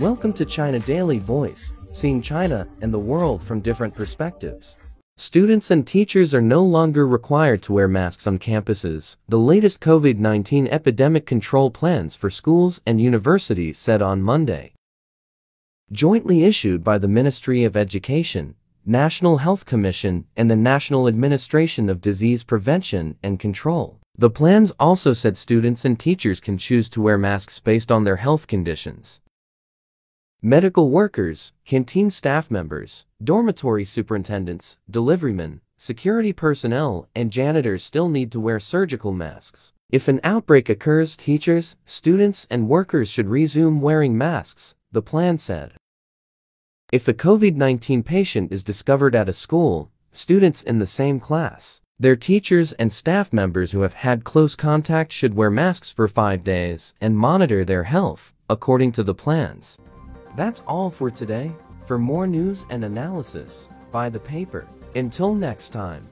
Welcome to China Daily Voice, seeing China and the world from different perspectives. Students and teachers are no longer required to wear masks on campuses, the latest COVID 19 epidemic control plans for schools and universities said on Monday. Jointly issued by the Ministry of Education, National Health Commission, and the National Administration of Disease Prevention and Control. The plans also said students and teachers can choose to wear masks based on their health conditions. Medical workers, canteen staff members, dormitory superintendents, deliverymen, security personnel, and janitors still need to wear surgical masks. If an outbreak occurs, teachers, students, and workers should resume wearing masks, the plan said. If a COVID 19 patient is discovered at a school, students in the same class, their teachers and staff members who have had close contact should wear masks for five days and monitor their health, according to the plans. That's all for today. For more news and analysis, buy the paper. Until next time.